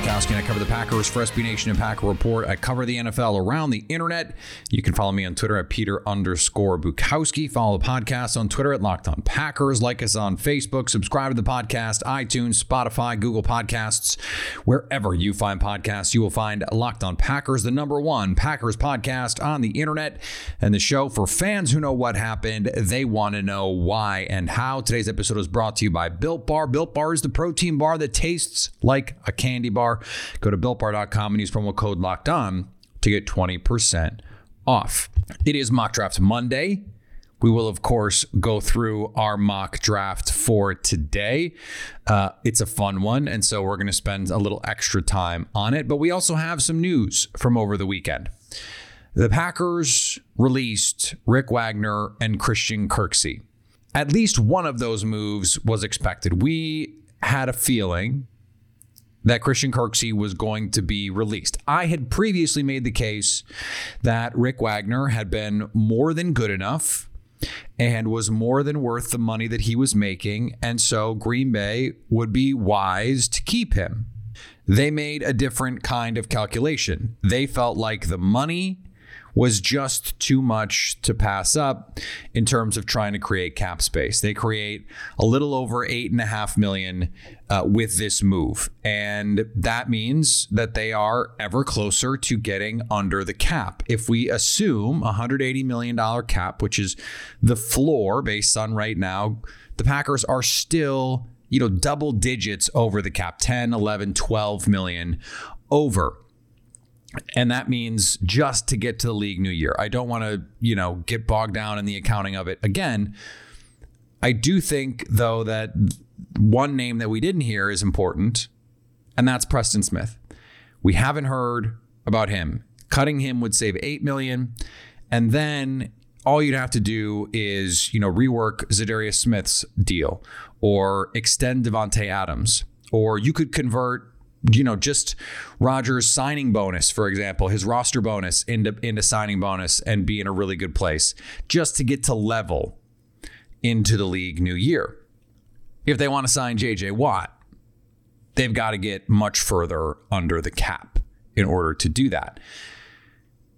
Bukowski, and I cover the Packers for SB Nation and Packer Report. I cover the NFL around the internet. You can follow me on Twitter at Peter underscore Bukowski. Follow the podcast on Twitter at Locked On Packers. Like us on Facebook. Subscribe to the podcast, iTunes, Spotify, Google Podcasts. Wherever you find podcasts, you will find Locked On Packers, the number one Packers podcast on the internet, and the show for fans who know what happened. They want to know why and how. Today's episode is brought to you by Built Bar. Built Bar is the protein bar that tastes like a candy bar. Go to builtbar.com and use promo code locked on to get 20% off. It is mock draft Monday. We will, of course, go through our mock draft for today. Uh, it's a fun one, and so we're going to spend a little extra time on it. But we also have some news from over the weekend. The Packers released Rick Wagner and Christian Kirksey. At least one of those moves was expected. We had a feeling that Christian Kirksey was going to be released. I had previously made the case that Rick Wagner had been more than good enough and was more than worth the money that he was making. And so Green Bay would be wise to keep him. They made a different kind of calculation. They felt like the money was just too much to pass up in terms of trying to create cap space. They create a little over eight and a half million uh, with this move. And that means that they are ever closer to getting under the cap. If we assume a $180 million cap, which is the floor based on right now, the Packers are still, you know, double digits over the cap 10, 11, 12 million over. And that means just to get to the league new year. I don't want to, you know, get bogged down in the accounting of it again. I do think, though, that one name that we didn't hear is important, and that's Preston Smith. We haven't heard about him. Cutting him would save eight million, and then all you'd have to do is, you know, rework Za'Darius Smith's deal or extend Davante Adams, or you could convert you know, just Rodgers' signing bonus, for example, his roster bonus into into signing bonus and be in a really good place just to get to level into the league new year. If they want to sign JJ Watt, they've got to get much further under the cap in order to do that.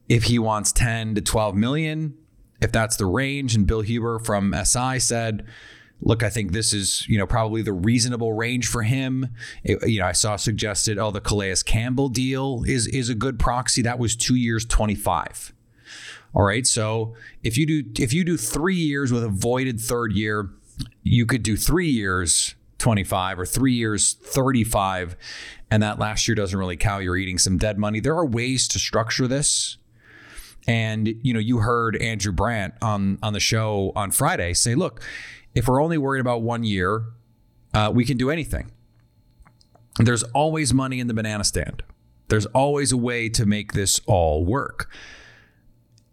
If he wants 10 to 12 million, if that's the range, and Bill Huber from SI said, look, I think this is, you know, probably the reasonable range for him. It- you know, I saw suggested, oh, the Calais Campbell deal is is a good proxy. That was two years, 25. All right. So if you do if you do three years with a voided third year, you could do three years 25 or three years 35, and that last year doesn't really count. You're eating some dead money. There are ways to structure this. And you know, you heard Andrew Brandt on on the show on Friday say, "Look, if we're only worried about one year, uh, we can do anything. There's always money in the banana stand. There's always a way to make this all work."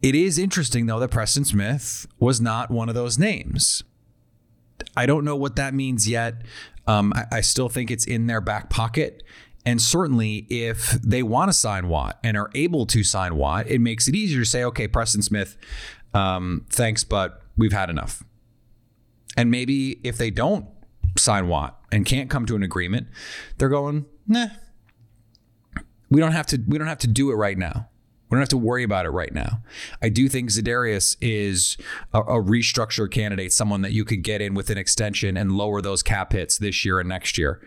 It is interesting though that Preston Smith was not one of those names. I don't know what that means yet. Um, I, I still think it's in their back pocket. And certainly, if they want to sign Watt and are able to sign Watt, it makes it easier to say, okay, Preston Smith, um, thanks, but we've had enough. And maybe if they don't sign Watt and can't come to an agreement, they're going, nah, we don't have to. We don't have to do it right now. We don't have to worry about it right now. I do think Za'Darius is a, a restructure candidate, someone that you could get in with an extension and lower those cap hits this year and next year.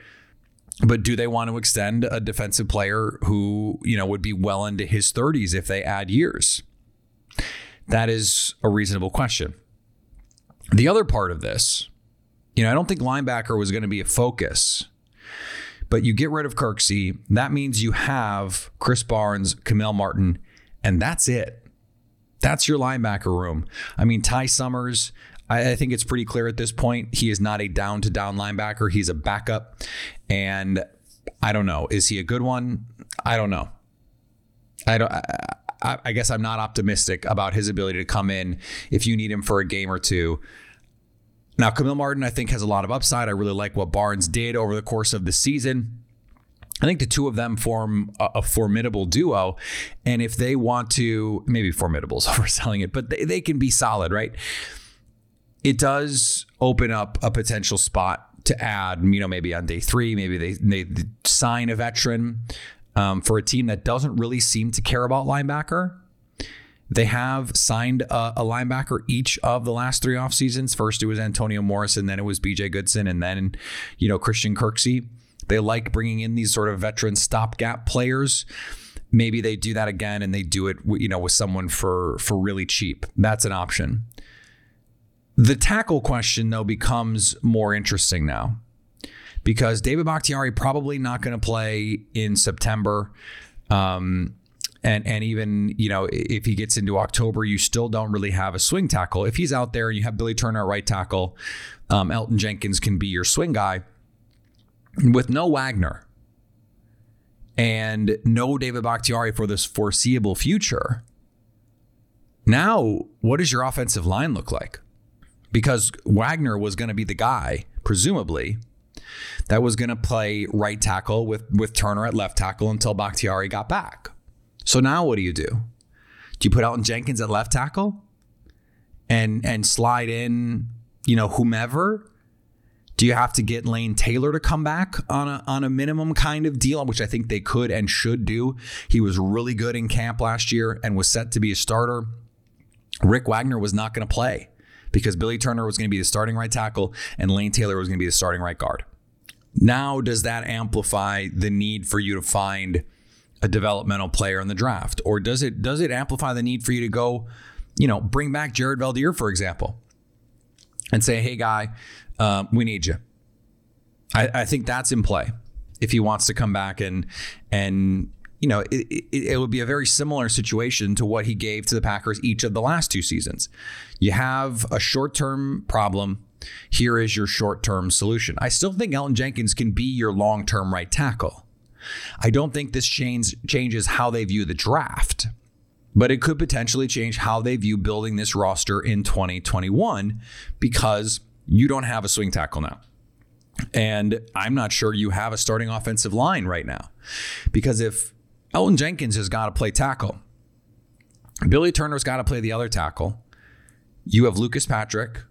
But do they want to extend a defensive player who, you know, would be well into his 30s if they add years? That is a reasonable question. The other part of this, you know, I don't think linebacker was going to be a focus, but you get rid of Kirksey. That means you have Krys Barnes, Kamal Martin, and that's it. That's your linebacker room. I mean, Ty Summers, I, I think it's pretty clear at this point. He is not a down to down linebacker. He's a backup. And I don't know. Is he a good one? I don't know. I don't. I, I, I guess I'm not optimistic about his ability to come in if you need him for a game or two. Now, Kamal Martin, I think, has a lot of upside. I really like what Barnes did over the course of the season. I think the two of them form a, a, formidable duo. And if they want to, maybe formidable is overselling it, but they, they can be solid, right? It does open up a potential spot to add, you know, maybe on day three, maybe they, they sign a veteran um, for a team that doesn't really seem to care about linebacker. They have signed a, a, linebacker each of the last three off seasons. First, it was Antonio Morrison, then it was BJ Goodson, and then, you know, Christian Kirksey. They like bringing in these sort of veteran stopgap players. Maybe they do that again and they do it, you know, with someone for for really cheap. That's an option. The tackle question though becomes more interesting now because David Bakhtiari probably not going to play in September. Um, and and even you know if he gets into October, you still don't really have a swing tackle. If he's out there and you have Billy Turner at right tackle, um, Elgton Jenkins can be your swing guy. With no Wagner and no David Bakhtiari for this foreseeable future, now what does your offensive line look like? Because Wagner was going to be the guy, presumably, that was going to play right tackle with with Turner at left tackle until Bakhtiari got back. So now what do you do? Do you put Elgton Jenkins at left tackle and and slide in, you know, whomever? Do you have to get Lane Taylor to come back on a on a minimum kind of deal, which I think they could and should do? He was really good in camp last year and was set to be a starter. Rick Wagner was not going to play because Billy Turner was going to be the starting right tackle and Lane Taylor was going to be the starting right guard. Now, does that amplify the need for you to find a developmental player in the draft, or does it does it amplify the need for you to go, you know, bring back Jared Veldheer, for example, and say, "Hey, guy, uh, we need you." I, I, think that's in play if he wants to come back and and you know it, it, it would be a very similar situation to what he gave to the Packers each of the last two seasons. You have a short term problem. Here is your short term solution. I still think Elgton Jenkins can be your long term right tackle. I don't think this change, changes how they view the draft, but it could potentially change how they view building this roster in 2021 because you don't have a swing tackle now. And I'm not sure you have a starting offensive line right now. Because if Elgton Jenkins has got to play tackle, Billy Turner's got to play the other tackle, you have Lucas Patrick,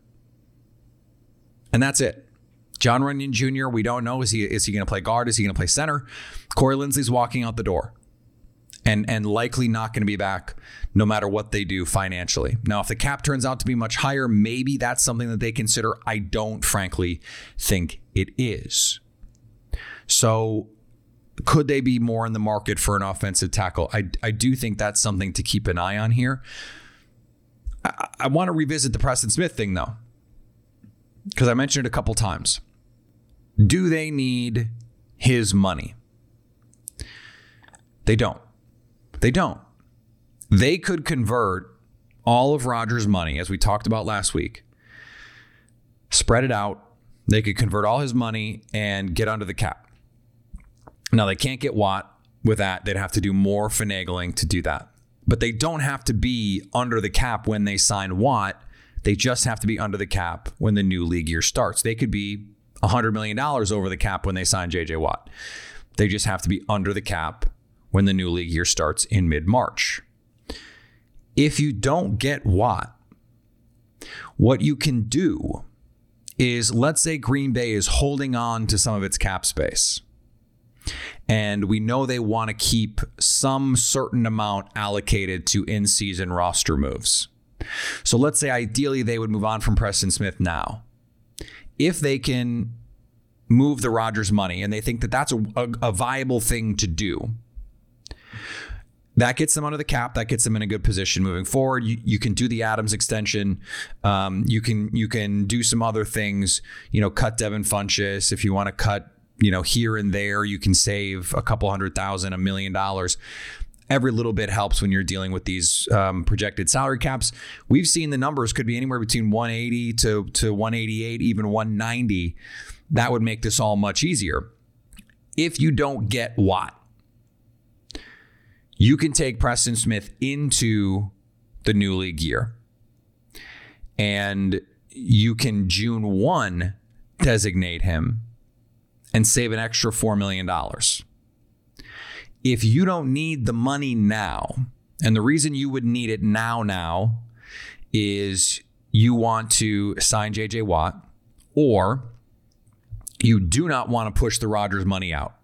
and that's it. John Runyan Jr., we don't know. Is he is he going to play guard? Is he going to play center? Corey Linsley's walking out the door. And, and likely not going to be back no matter what they do financially. Now, if the cap turns out to be much higher, maybe that's something that they consider. I don't frankly think it is. So, could they be more in the market for an offensive tackle? I, I do think that's something to keep an eye on here. I, I want to revisit the Preston Smith thing, though, because I mentioned it a couple times. Do they need his money? They don't. They don't. They could convert all of Rodgers' money, as we talked about last week, spread it out. They could convert all his money and get under the cap. Now, they can't get Watt with that. They'd have to do more finagling to do that. But they don't have to be under the cap when they sign Watt. They just have to be under the cap when the new league year starts. They could be $100 million over the cap when they sign JJ Watt. They just have to be under the cap when the new league year starts in mid March. If you don't get Watt, what you can do is let's say Green Bay is holding on to some of its cap space. And we know they want to keep some certain amount allocated to in season roster moves. So let's say ideally they would move on from Preston Smith now if they can move the Rodgers money and they think that that's a, a, a viable thing to do, that gets them under the cap. That gets them in a good position moving forward. You, you can do the Adams extension. Um, you can you can do some other things. You know, cut Devin Funchess if you want to cut. You know, here and there, you can save a couple hundred thousand, a million dollars every little bit helps when you're dealing with these um, projected salary caps. We've seen the numbers could be anywhere between 180 to, to 188, even 190. That would make this all much easier. If you don't get Watt, you can take Preston Smith into the new league year. And you can June 1 designate him and save an extra $4 million. If you don't need the money now, and the reason you would need it now, now is you want to sign JJ Watt or you do not want to push the Rodgers money out.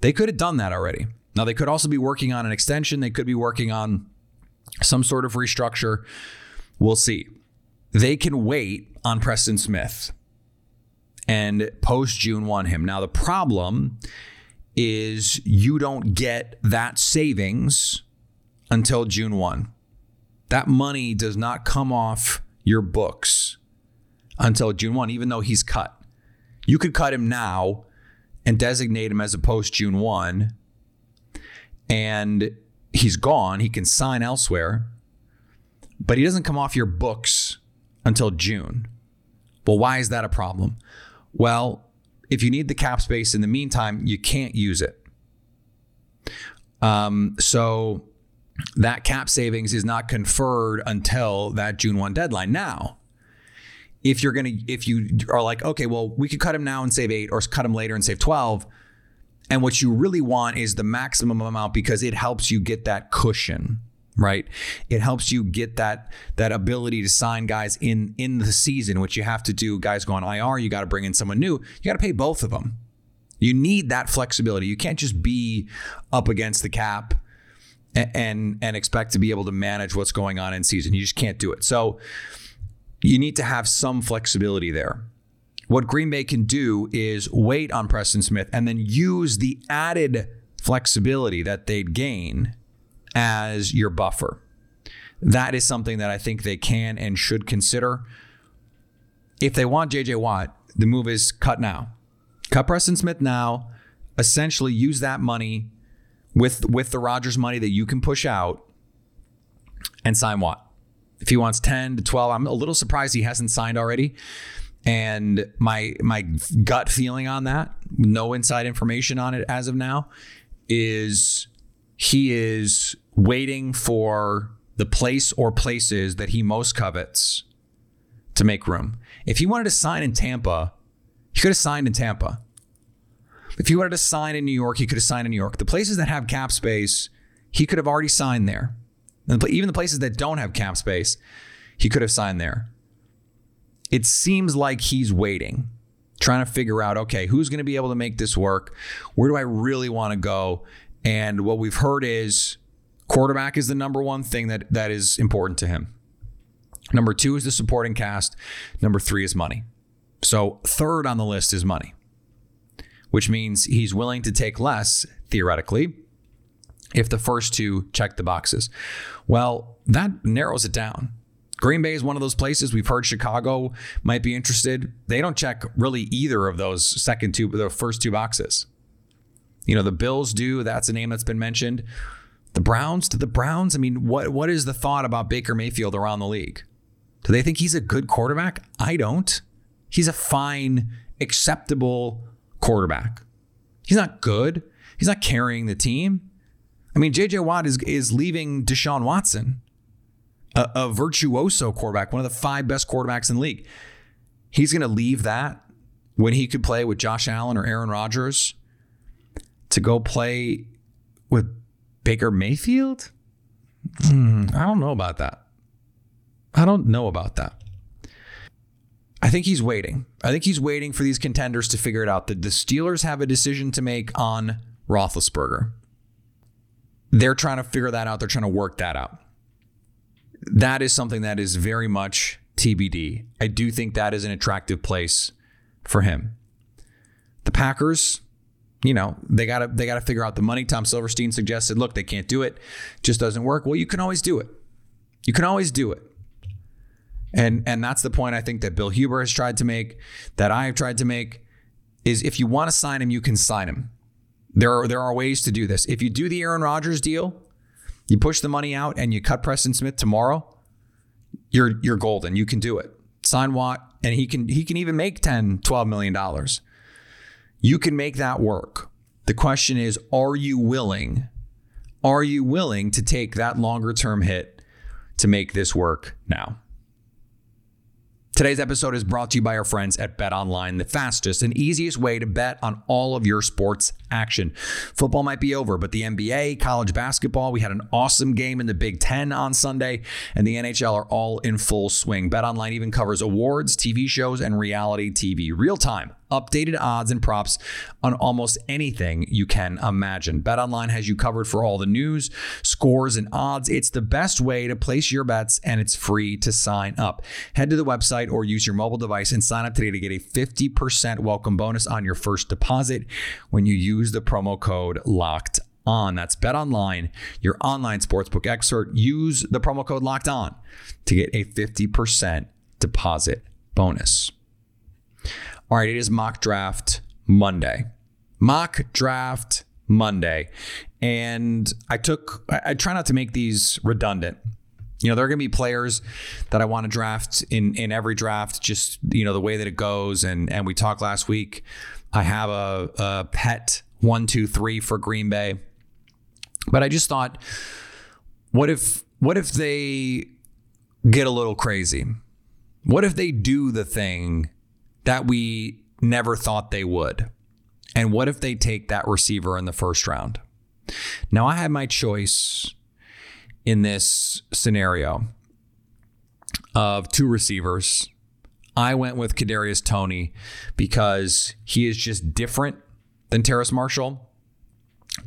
They could have done that already. Now, they could also be working on an extension, they could be working on some sort of restructure. We'll see. They can wait on Preston Smith and post June 1 him. Now, the problem is you don't get that savings until June 1. That money does not come off your books until June 1, even though he's cut. You could cut him now and designate him as a post June 1, and he's gone. He can sign elsewhere, but he doesn't come off your books until June. Well, why is that a problem? Well, if you need the cap space in the meantime, you can't use it. Um, so that cap savings is not conferred until that June 1 deadline. Now, if you're going to, if you are like, okay, well, we could cut him now and save eight or cut him later and save 12. And what you really want is the maximum amount because it helps you get that cushion right? It helps you get that that ability to sign guys in in the season. Which you have to do guys go on ir you got to bring in someone new. You got to pay both of them you need that flexibility. You can't just be up against the cap and, and and expect to be able to manage what's going on in season. You just can't do it. So you need to have some flexibility there. What green bay can do is wait on preston smith and then use the added flexibility that they'd gain as your buffer. That is something that I think they can and should consider. If they want JJ Watt, the move is cut now. Cut Preston Smith now. Essentially, use that money with with the Rodgers money that you can push out and sign Watt. If he wants 10 to 12, I'm a little surprised he hasn't signed already. And my my gut feeling on that, no inside information on it as of now, is he is waiting for the place or places that he most covets to make room. If he wanted to sign in Tampa, he could have signed in Tampa. If he wanted to sign in New York, he could have signed in New York. The places that have cap space, he could have already signed there. And even the places that don't have cap space, he could have signed there. It seems like he's waiting, trying to figure out okay, who's going to be able to make this work? Where do I really want to go? And what we've heard is quarterback is the number one thing that that is important to him. Number two is the supporting cast. Number three is money. So third on the list is money, which means he's willing to take less theoretically if the first two check the boxes. Well, that narrows it down. Green Bay is one of those places we've heard Chicago might be interested. They don't check really either of those second two, the first two boxes. You know, the Bills do. That's a name that's been mentioned. The Browns, to the Browns, I mean, what what is the thought about Baker Mayfield around the league? Do they think he's a good quarterback? I don't. He's a fine, acceptable quarterback. He's not good. He's not carrying the team. I mean, JJ Watt is is leaving Deshaun Watson, a, a virtuoso quarterback, one of the five best quarterbacks in the league. He's going to leave that when he could play with Josh Allen or Aaron Rodgers to go play with Baker Mayfield? Hmm, I don't know about that. I don't know about that. I think he's waiting. I think he's waiting for these contenders to figure it out. The, the Steelers have a decision to make on Roethlisberger. They're trying to figure that out. They're trying to work that out. That is something that is very much TBD. I do think that is an attractive place for him. The Packers, you know they gotta they gotta figure out the money. Tom Silverstein suggested, look, they can't do it, just doesn't work. Well, you can always do it. You can always do it. And and that's the point I think that Bill Huber has tried to make, that I have tried to make, is if you want to sign him, you can sign him. There are there are ways to do this. If you do the Aaron Rodgers deal, you push the money out and you cut Preston Smith tomorrow, you're you're golden. You can do it. Sign Watt and he can he can even make 10, 12 million dollars. You can make that work. The question is, are you willing? Are you willing to take that longer term hit to make this work now? Today's episode is brought to you by our friends at Bet Online, the fastest and easiest way to bet on all of your sports action. Football might be over, but the NBA, college basketball, we had an awesome game in the Big Ten on Sunday, and the NHL are all in full swing. Bet Online even covers awards, TV shows, and reality TV real time updated odds and props on almost anything you can imagine. BetOnline has you covered for all the news, scores, and odds. It's the best way to place your bets, and it's free to sign up. Head to the website or use your mobile device and sign up today to get a 50% welcome bonus on your first deposit when you use the promo code LOCKED on. That's Bet Online, your online sportsbook expert. Use the promo code locked on to get a 50% deposit bonus. All right, it is mock draft Monday. Mock draft Monday. And I took, I try not to make these redundant. You know, there are going to be players that I want to draft in in every draft, just you know the way that it goes. And and we talked last week. I have a, a pet one, two, three for Green Bay, but I just thought, what if what if they get a little crazy? What if they do the thing that we never thought they would? And what if they take that receiver in the first round? Now, I had my choice in this scenario of two receivers. I went with Kadarius Toney because he is just different than Terrace Marshall.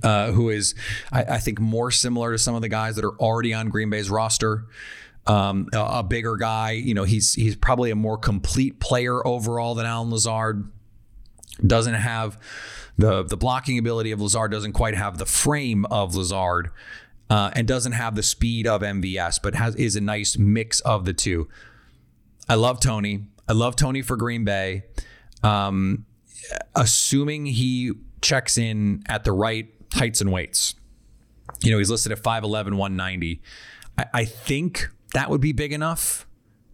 Uh, who is, I, I, think, more similar to some of the guys that are already on Green Bay's roster. Um, a, a, bigger guy, you know, he's he's probably a more complete player overall than Allen Lazard. Doesn't have the the blocking ability of Lazard. Doesn't quite have the frame of Lazard uh, and doesn't have the speed of MVS, but has is a nice mix of the two. I love Toney. I love Toney for Green Bay. Um, assuming he checks in at the right heights and weights. You know, he's listed at 5'11, 190. I, I think that would be big enough.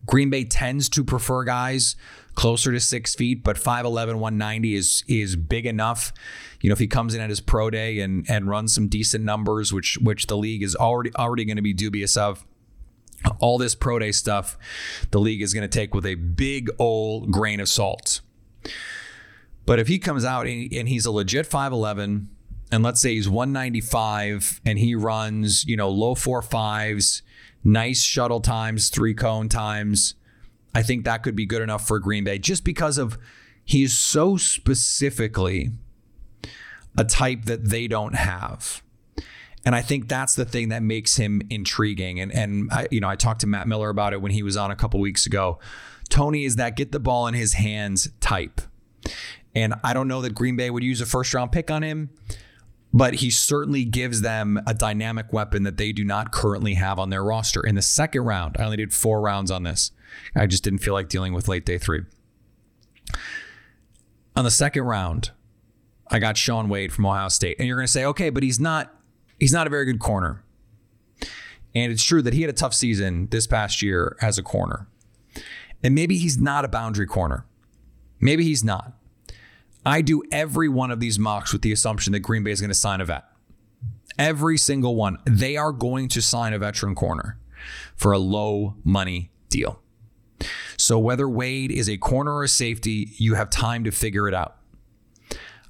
Green Bay tends to prefer guys closer to six feet, but 5'11, 190 is is big enough. You know, if he comes in at his pro day and and runs some decent numbers, which which the league is already already going to be dubious of. All this pro day stuff, the league is going to take with a big old grain of salt. But if he comes out and, he's a legit 5'11, and let's say he's 195 and he runs, you know, low four fives, nice shuttle times, three cone times, I think that could be good enough for Green Bay just because of he's so specifically a type that they don't have. And I think that's the thing that makes him intriguing. And and I, you know, I talked to Matt Miller about it when he was on a couple weeks ago. Toney is that get the ball in his hands type. And I don't know that Green Bay would use a first round pick on him, but he certainly gives them a dynamic weapon that they do not currently have on their roster. In the second round, I only did four rounds on this. I just didn't feel like dealing with late day three. On the second round, I got Shaun Wade from Ohio State. And you're going to say, okay, but he's not he's not a very good corner. And it's true that he had a tough season this past year as a corner. And maybe he's not a boundary corner. Maybe he's not. I do every one of these mocks with the assumption that Green Bay is going to sign a vet. Every single one. They are going to sign a veteran corner for a low money deal. So whether Wade is a corner or a safety, you have time to figure it out.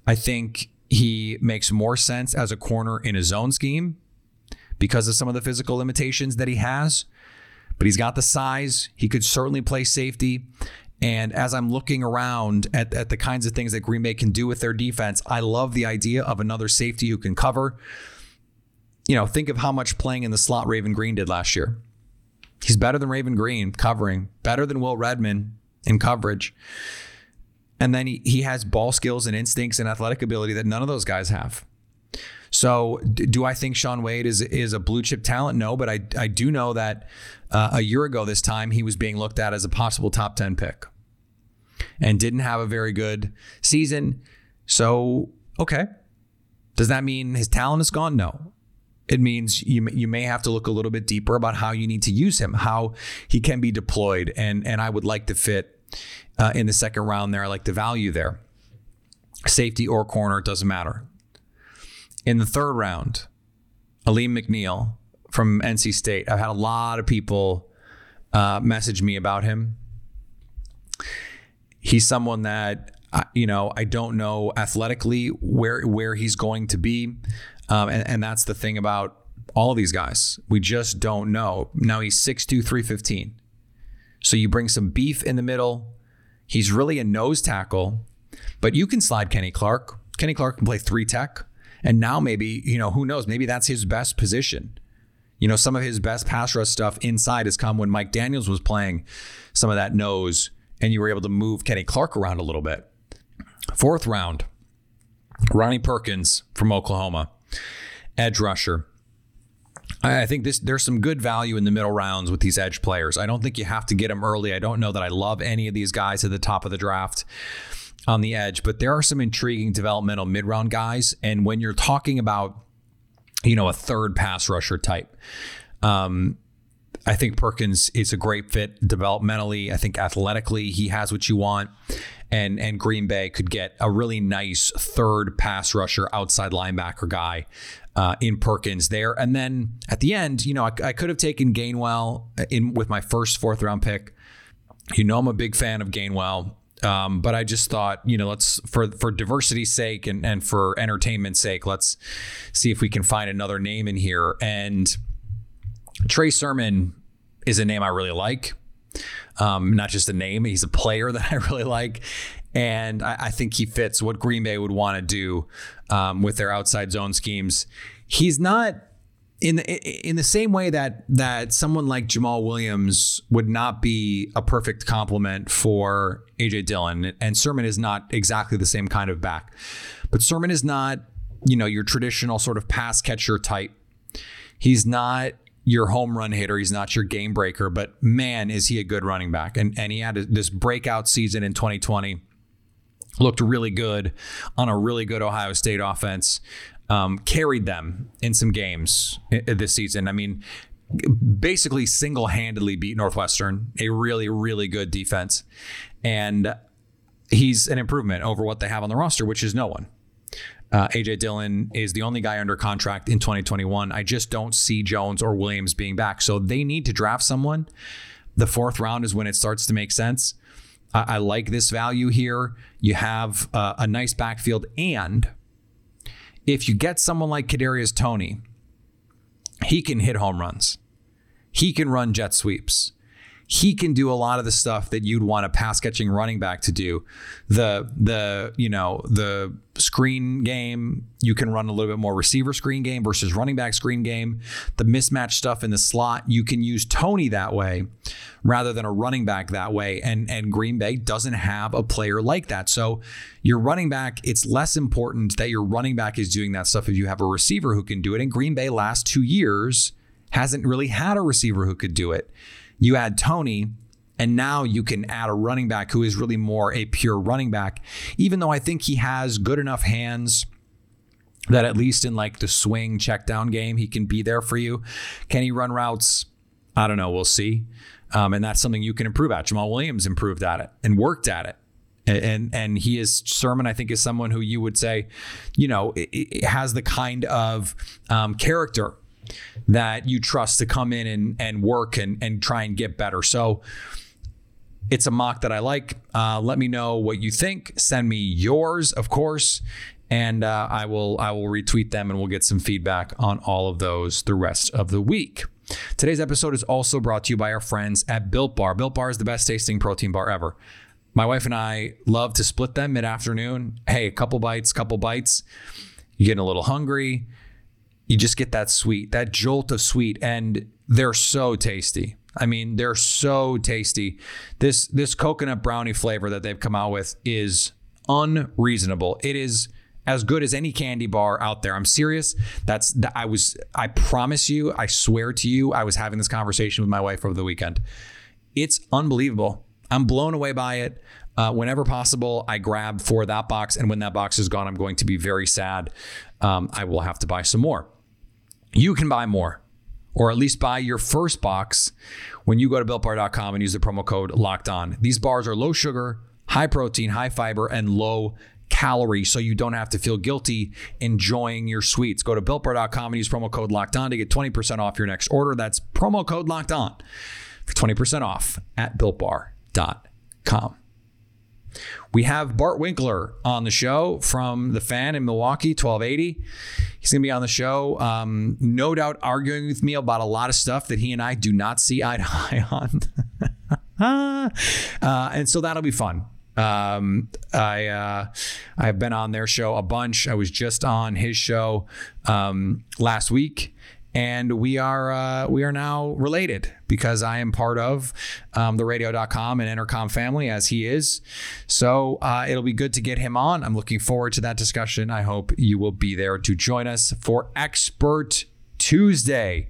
I think he makes more sense as a corner in a zone scheme because of some of the physical limitations that he has. But he's got the size. He could certainly play safety. And as I'm looking around at, at the kinds of things that Green Bay can do with their defense, I love the idea of another safety who can cover. You know, think of how much playing in the slot Raven Greene did last year. He's better than Raven Greene covering, better than Will Redmond in coverage. And then he, he has ball skills and instincts and athletic ability that none of those guys have. So, do I think Shaun Wade is is a blue chip talent? No, but I I do know that uh, a year ago this time he was being looked at as a possible top ten pick, and didn't have a very good season. So, okay, does that mean his talent is gone? No, it means you you may have to look a little bit deeper about how you need to use him, how he can be deployed, and and I would like to fit uh, in the second round there. I like the value there. Safety or corner doesn't matter. In the third round, Alim McNeill from NC State. I've had a lot of people uh, message me about him. He's someone that you know I don't know athletically where where he's going to be, um, and, and that's the thing about all these guys. We just don't know. Now he's 6'2", 315. So you bring some beef in the middle. He's really a nose tackle, but you can slide Kenny Clark. Kenny Clark can play three tech. And now maybe, you know, who knows? Maybe that's his best position. You know, some of his best pass rush stuff inside has come when Mike Daniels was playing some of that nose and you were able to move Kenny Clark around a little bit. Fourth round, Ronnie Perkins from Oklahoma, edge rusher. I think this there's some good value in the middle rounds with these edge players. I don't think you have to get them early. I don't know that I love any of these guys at the top of the draft on the edge, but there are some intriguing developmental mid round guys. And when you're talking about, you know, a third pass rusher type, um, I think Perkins is a great fit developmentally. I think athletically, he has what you want. And, and Green Bay could get a really nice third pass rusher outside linebacker guy uh, in Perkins there. And then at the end, you know, I, I could have taken Gainwell in with my first fourth round pick. You know, I'm a big fan of Gainwell. Um, but I just thought, you know, let's for for diversity's sake and and for entertainment's sake, let's see if we can find another name in here. And Trey Sermon is a name I really like. Um, not just a name, he's a player that I really like. And I, I think he fits what Green Bay would want to do um, with their outside zone schemes. He's not in the, in the same way that that someone like Jamaal Williams would not be a perfect complement for AJ Dillon, and Sermon is not exactly the same kind of back. But Sermon is not, you know, your traditional sort of pass catcher type. He's not your home run hitter. He's not your game breaker, but man, is he a good running back. And, and he had this breakout season in 2020. Looked really good on a really good Ohio State offense. Um, carried them in some games this season. I mean, basically single handedly beat Northwestern, a really, really good defense. And he's an improvement over what they have on the roster, which is no one. Uh, AJ Dillon is the only guy under contract in 2021. I just don't see Jones or Williams being back. So they need to draft someone. The fourth round is when it starts to make sense. I, like this value here. You have uh, a nice backfield. And if you get someone like Kadarius Toney, he can hit home runs. He can run jet sweeps he can do a lot of the stuff that you'd want a pass catching running back to do. The the you know the screen game you can run a little bit more receiver screen game versus running back screen game. The mismatch stuff in the slot you can use Toney that way rather than a running back that way. And and Green Bay doesn't have a player like that. So your running back it's less important that your running back is doing that stuff if you have a receiver who can do it. And Green Bay last two years hasn't really had a receiver who could do it. You add Toney, and now you can add a running back who is really more a pure running back, even though I think he has good enough hands that at least in like the swing check down game, he can be there for you. Can he run routes? I don't know. We'll see. Um, and that's something you can improve at. Jamaal Williams improved at it and worked at it. And and he is Sermon. I think is someone who you would say, you know, it, it has the kind of um, character that you trust to come in and, and work and, and try and get better. So it's a mock that I like. Uh, let me know what you think. Send me yours, of course, and uh, I will I will retweet them and we'll get some feedback on all of those the rest of the week. Today's episode is also brought to you by our friends at Built Bar. Built Bar is the best tasting protein bar ever. My wife and I love to split them mid afternoon. Hey, a couple bites, couple bites. You're getting a little hungry you just get that sweet, that jolt of sweet, and they're so tasty. I mean, they're so tasty. This this coconut brownie flavor that they've come out with is unreasonable. It is as good as any candy bar out there. I'm serious. That's I was I promise you, I swear to you, I was having this conversation with my wife over the weekend. It's unbelievable. I'm blown away by it. Uh, whenever possible, I grab for that box, and when that box is gone, I'm going to be very sad. Um, I will have to buy some more you can buy more or at least buy your first box when you go to builtbar.com and use the promo code locked on. These bars are low sugar, high protein, high fiber, and low calorie so you don't have to feel guilty enjoying your sweets. Go to builtbar.com and use promo code locked on to get 20% off your next order. That's promo code locked on for 20% off at builtbar.com. We have Bart Winkler on the show from the fan in Milwaukee, 1280. He's going to be on the show, um, no doubt arguing with me about a lot of stuff that he and I do not see eye to eye on. uh, and so that'll be fun. Um, I uh, I've been on their show a bunch. I was just on his show um, last week, and we are uh, we are now related because I am part of um, the radio.com and Entercom family as he is. So uh, it'll be good to get him on. I'm looking forward to that discussion. I hope you will be there to join us for Expert Tuesday